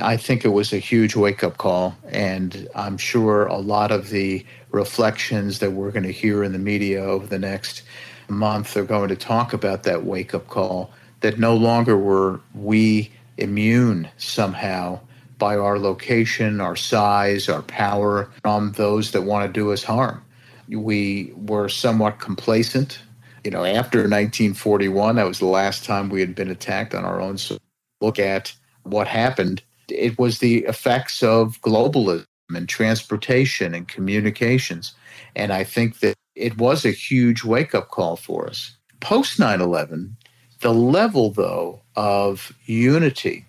I think it was a huge wake up call. And I'm sure a lot of the reflections that we're going to hear in the media over the next month are going to talk about that wake up call that no longer were we immune somehow by our location, our size, our power from those that want to do us harm. We were somewhat complacent. You know, after 1941, that was the last time we had been attacked on our own. So look at what happened. It was the effects of globalism and transportation and communications. And I think that it was a huge wake up call for us. Post 9 11, the level, though, of unity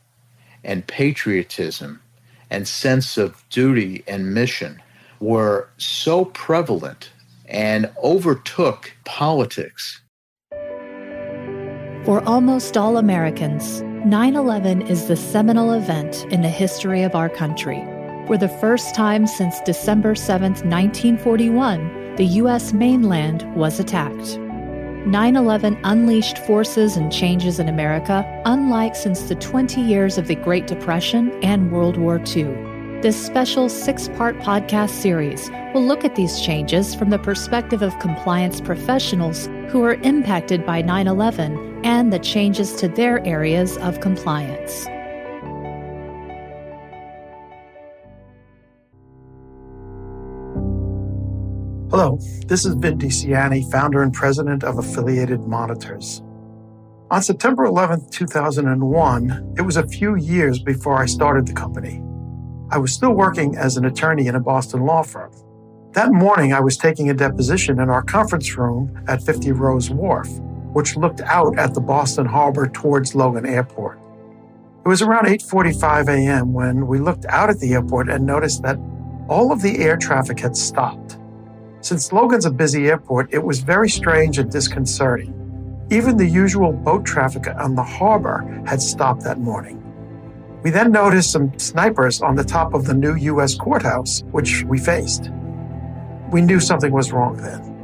and patriotism and sense of duty and mission were so prevalent and overtook politics. For almost all Americans, 9 11 is the seminal event in the history of our country. For the first time since December 7, 1941, the U.S. mainland was attacked. 9 11 unleashed forces and changes in America, unlike since the 20 years of the Great Depression and World War II. This special six part podcast series will look at these changes from the perspective of compliance professionals who are impacted by 9 11 and the changes to their areas of compliance. Hello, this is Vin DiCianni, founder and president of Affiliated Monitors. On September 11, 2001, it was a few years before I started the company. I was still working as an attorney in a Boston law firm. That morning, I was taking a deposition in our conference room at 50 Rowes Wharf, which looked out at the Boston Harbor towards Logan Airport. It was around 8:45 a.m. when we looked out at the airport and noticed that all of the air traffic had stopped. Since Logan's a busy airport, it was very strange and disconcerting. Even the usual boat traffic on the harbor had stopped that morning. We then noticed some snipers on the top of the new U.S. courthouse, which we faced. We knew something was wrong then.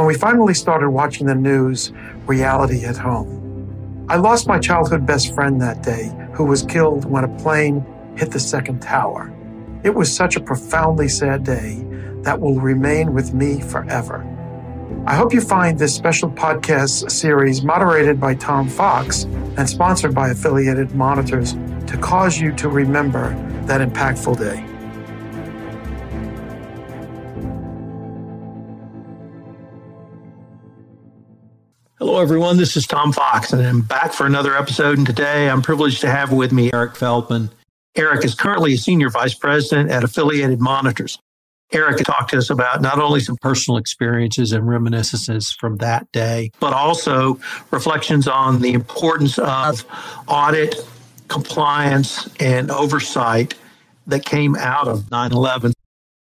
When we finally started watching the news, reality hit home. I lost my childhood best friend that day, who was killed when a plane hit the second tower. It was such a profoundly sad day that will remain with me forever. I hope you find this special podcast series, moderated by Tom Fox and sponsored by Affiliated Monitors, to cause you to remember that impactful day. Hello, everyone. This is Tom Fox, and I'm back for another episode. And today I'm privileged to have with me Eric Feldman. Eric is currently a senior vice president at Affiliated Monitors. Eric talked to us about not only some personal experiences and reminiscences from that day, but also reflections on the importance of audit, compliance, and oversight that came out of 9 11.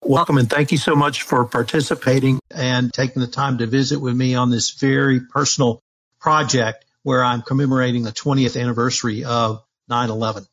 Welcome and thank you so much for participating and taking the time to visit with me on this very personal project where I'm commemorating the 20th anniversary of 9 11.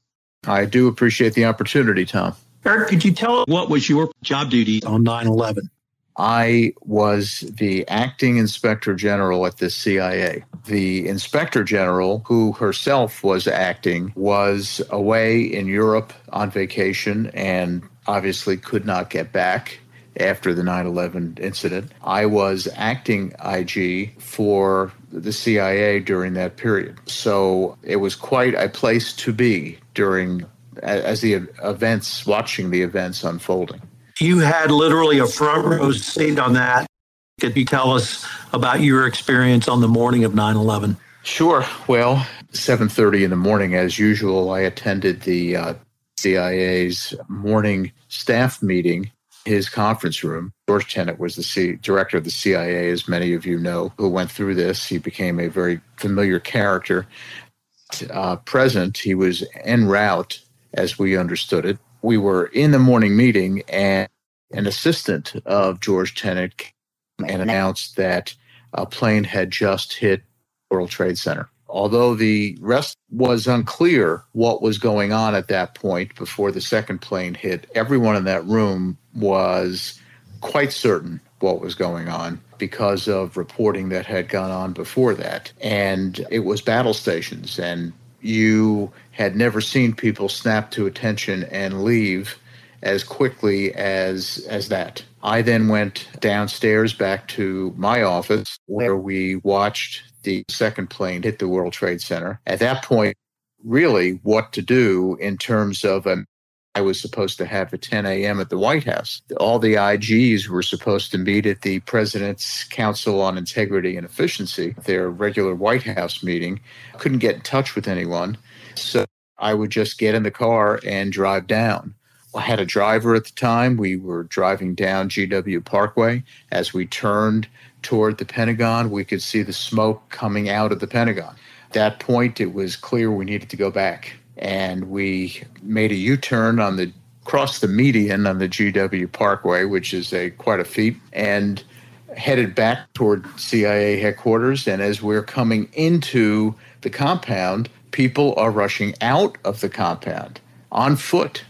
I do appreciate the opportunity, Tom. Eric, could you tell what was your job duty on 9 11? I was the acting inspector general at the CIA. The inspector general, who herself was acting, was away in Europe on vacation and obviously could not get back after the 9 11 incident. I was acting IG for the CIA during that period. So it was quite a place to be during as the events, watching the events unfolding. You had literally a front row seat on that. Could you tell us about your experience on the morning of 9/11? Sure. Well, 7:30 in the morning, as usual, I attended the uh, CIA's morning staff meeting. His conference room. George Tenet was the C- director of the CIA, as many of you know, who went through this. He became a very familiar character. Uh, present, he was en route as we understood it. We were in the morning meeting, and an assistant of George Tenet and announced that a plane had just hit World Trade Center. Although the rest was unclear what was going on at that point before the second plane hit, everyone in that room was quite certain what was going on because of reporting that had gone on before that. And it was battle stations, and you had never seen people snap to attention and leave as quickly as as that. I then went downstairs back to my office where we watched the second plane hit the World Trade Center. At that point, really what to do in terms of an I was supposed to have at 10 a.m. at the White House. All the IGs were supposed to meet at the President's Council on Integrity and Efficiency, their regular White House meeting. Couldn't get in touch with anyone. So I would just get in the car and drive down. I had a driver at the time. We were driving down GW Parkway. As we turned toward the Pentagon, we could see the smoke coming out of the Pentagon. At that point, it was clear we needed to go back and we made a U-turn on the crossed the median on the GW Parkway, which is a quite a feat, and headed back toward CIA headquarters. And as we're coming into the compound, people are rushing out of the compound on foot,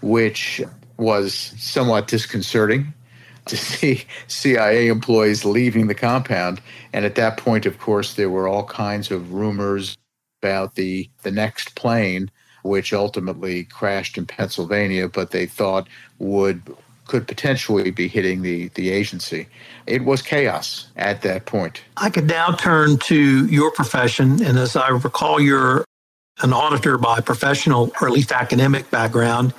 which was somewhat disconcerting to see CIA employees leaving the compound. And at that point, of course, there were all kinds of rumors about the, the next plane, which ultimately crashed in Pennsylvania, but they thought would could potentially be hitting the, the agency. It was chaos at that point. I could now turn to your profession. And as I recall, you're an auditor by professional or at least academic background.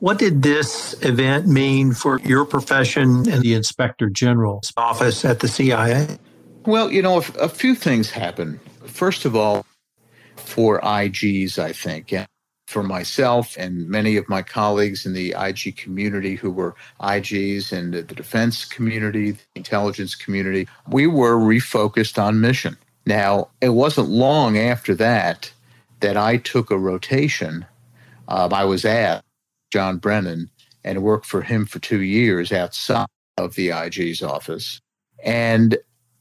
What did this event mean for your profession and the Inspector General's office at the CIA? Well, you know, a, few things happened. First of all, for IGs, I think. And for myself and many of my colleagues in the IG community who were IGs and the defense community, the intelligence community, we were refocused on mission. Now, it wasn't long after that that I took a rotation. Um, I was at John Brennan and worked for him for two years outside of the IG's office. And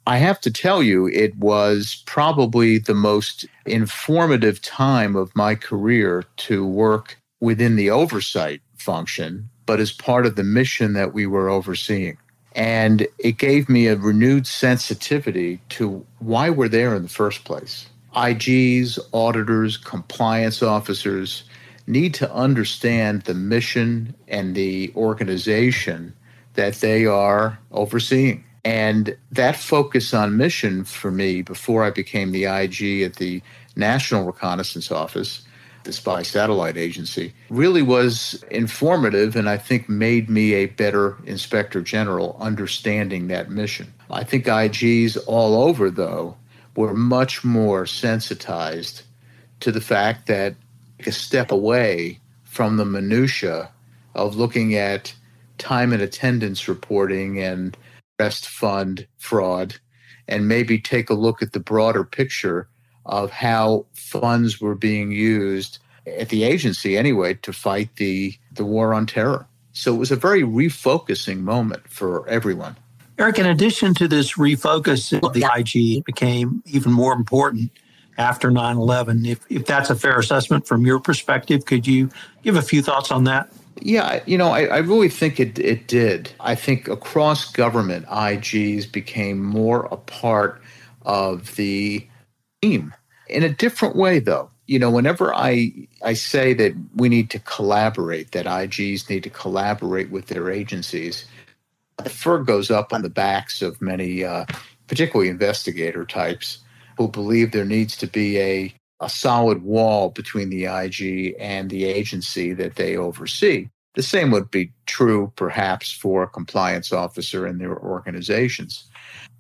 I have to tell you, it was probably the most informative time of my career to work within the oversight function, but as part of the mission that we were overseeing. And it gave me a renewed sensitivity to why we're there in the first place. IGs, auditors, compliance officers need to understand the mission and the organization that they are overseeing. And that focus on mission for me before I became the IG at the National Reconnaissance Office, the spy satellite agency, really was informative and I think made me a better inspector general understanding that mission. I think IGs all over, though, were much more sensitized to the fact that a step away from the minutia of looking at time and attendance reporting and trust fund fraud and maybe take a look at the broader picture of how funds were being used at the agency anyway to fight the, the war on terror. So it was a very refocusing moment for everyone. Eric, in addition to this refocus, of the IG became even more important after 9 11. If, if that's a fair assessment from your perspective, could you give a few thoughts on that? Yeah, you know, I, I, really think it, it did. I think across government, IGs became more a part of the team in a different way, though. You know, whenever I, I say that we need to collaborate, that IGs need to collaborate with their agencies, the fur goes up on the backs of many, uh, particularly investigator types, who believe there needs to be a a solid wall between the IG and the agency that they oversee. The same would be true, perhaps, for a compliance officer in their organizations.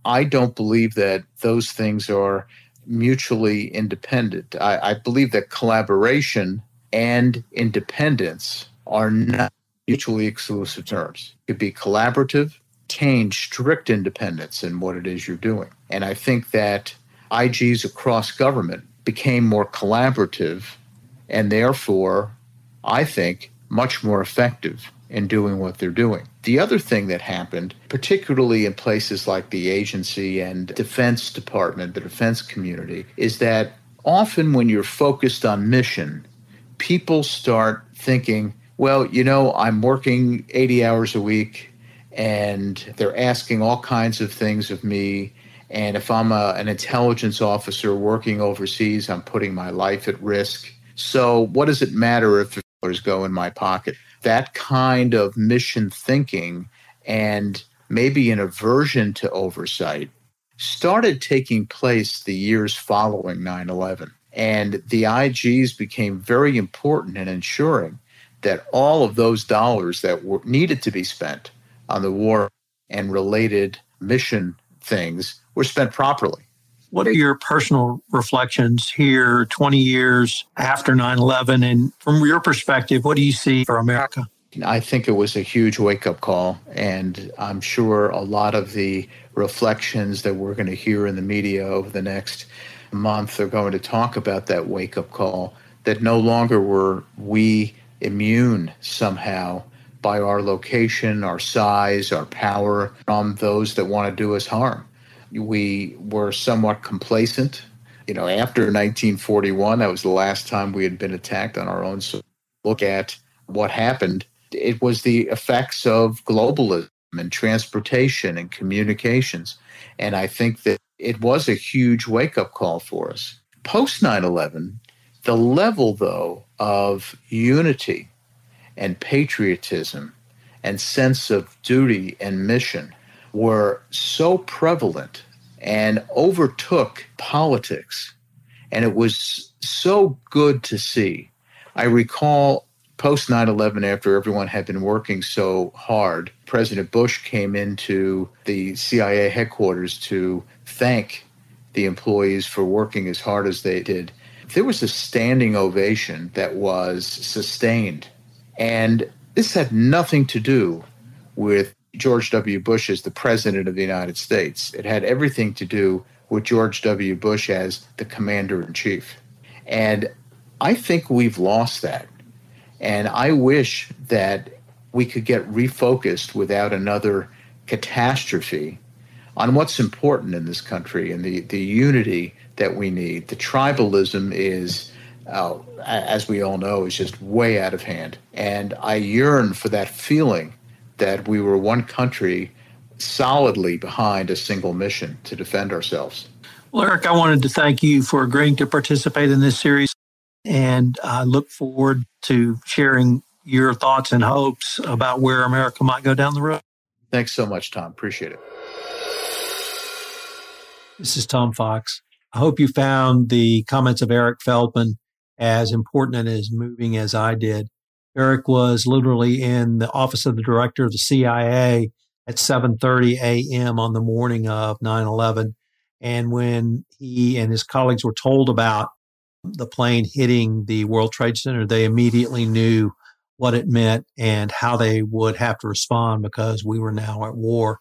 I don't believe that those things are mutually independent. I, I believe that collaboration and independence are not mutually exclusive terms. It could be collaborative, maintain strict independence in what it is you're doing. And I think that IGs across government became more collaborative and therefore, I think, much more effective in doing what they're doing. The other thing that happened, particularly in places like the agency and Defense Department, the defense community, is that often when you're focused on mission, people start thinking, well, you know, I'm working 80 hours a week and they're asking all kinds of things of me and if I'm a, an intelligence officer working overseas, I'm putting my life at risk. So, what does it matter if dollars go in my pocket? That kind of mission thinking and maybe an aversion to oversight started taking place the years following 9 11. And the IGs became very important in ensuring that all of those dollars that were needed to be spent on the war and related mission things were spent properly. What are your personal reflections here 20 years after 9 11? And from your perspective, what do you see for America? I think it was a huge wake up call. And I'm sure a lot of the reflections that we're going to hear in the media over the next month are going to talk about that wake up call that no longer were we immune somehow by our location, our size, our power from those that want to do us harm. We were somewhat complacent. You know, after 1941, that was the last time we had been attacked on our own. So look at what happened. It was the effects of globalism and transportation and communications. And I think that it was a huge wake up call for us. Post 9 11, the level, though, of unity and patriotism and sense of duty and mission were so prevalent and overtook politics. And it was so good to see. I recall post 9 11, after everyone had been working so hard, President Bush came into the CIA headquarters to thank the employees for working as hard as they did. There was a standing ovation that was sustained and this had nothing to do with George W. Bush as the president of the United States. It had everything to do with George W. Bush as the commander in chief. And I think we've lost that. And I wish that we could get refocused without another catastrophe on what's important in this country and the, the unity that we need. The tribalism is uh, as we all know, is just way out of hand. And I yearn for that feeling that we were one country solidly behind a single mission to defend ourselves. Well, Eric, I wanted to thank you for agreeing to participate in this series. And I look forward to sharing your thoughts and hopes about where America might go down the road. Thanks so much, Tom. Appreciate it. This is Tom Fox. I hope you found the comments of Eric Feldman as important and as moving as I did. Eric was literally in the office of the director of the CIA at 7:30 a.m. on the morning of 9/11 and when he and his colleagues were told about the plane hitting the World Trade Center they immediately knew what it meant and how they would have to respond because we were now at war.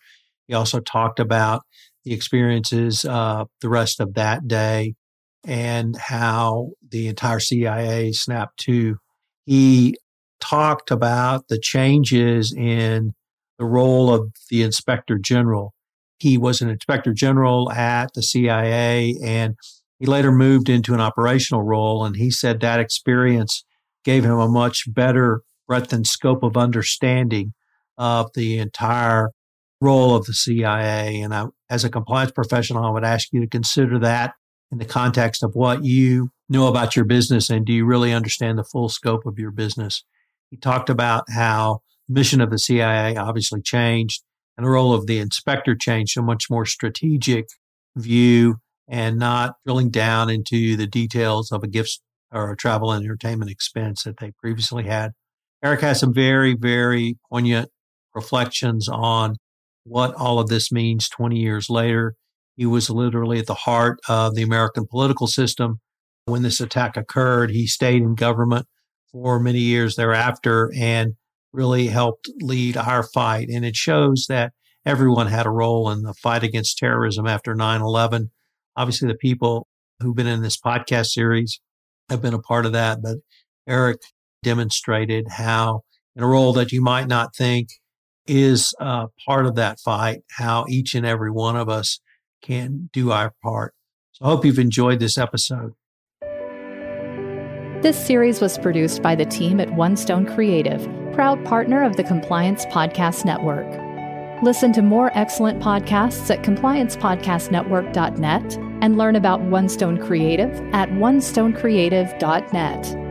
He also talked about the experiences uh, the rest of that day and how the entire CIA snapped to. He talked about the changes in the role of the inspector general. He was an inspector general at the CIA and he later moved into an operational role. And he said that experience gave him a much better breadth and scope of understanding of the entire role of the CIA. And I, as a compliance professional, I would ask you to consider that in the context of what you know about your business and do you really understand the full scope of your business. He talked about how the mission of the CIA obviously changed and the role of the inspector changed to a much more strategic view and not drilling down into the details of a gift or a travel and entertainment expense that they previously had. Eric has some very, very poignant reflections on what all of this means 20 years later he was literally at the heart of the American political system. When this attack occurred, he stayed in government for many years thereafter and really helped lead our fight. And it shows that everyone had a role in the fight against terrorism after 9 11. Obviously, the people who've been in this podcast series have been a part of that, but Eric demonstrated how, in a role that you might not think is uh, part of that fight, how each and every one of us can do our part. So I hope you've enjoyed this episode. This series was produced by the team at One Stone Creative, proud partner of the Compliance Podcast Network. Listen to more excellent podcasts at compliancepodcastnetwork.net and learn about One Stone Creative at onestonecreative.net.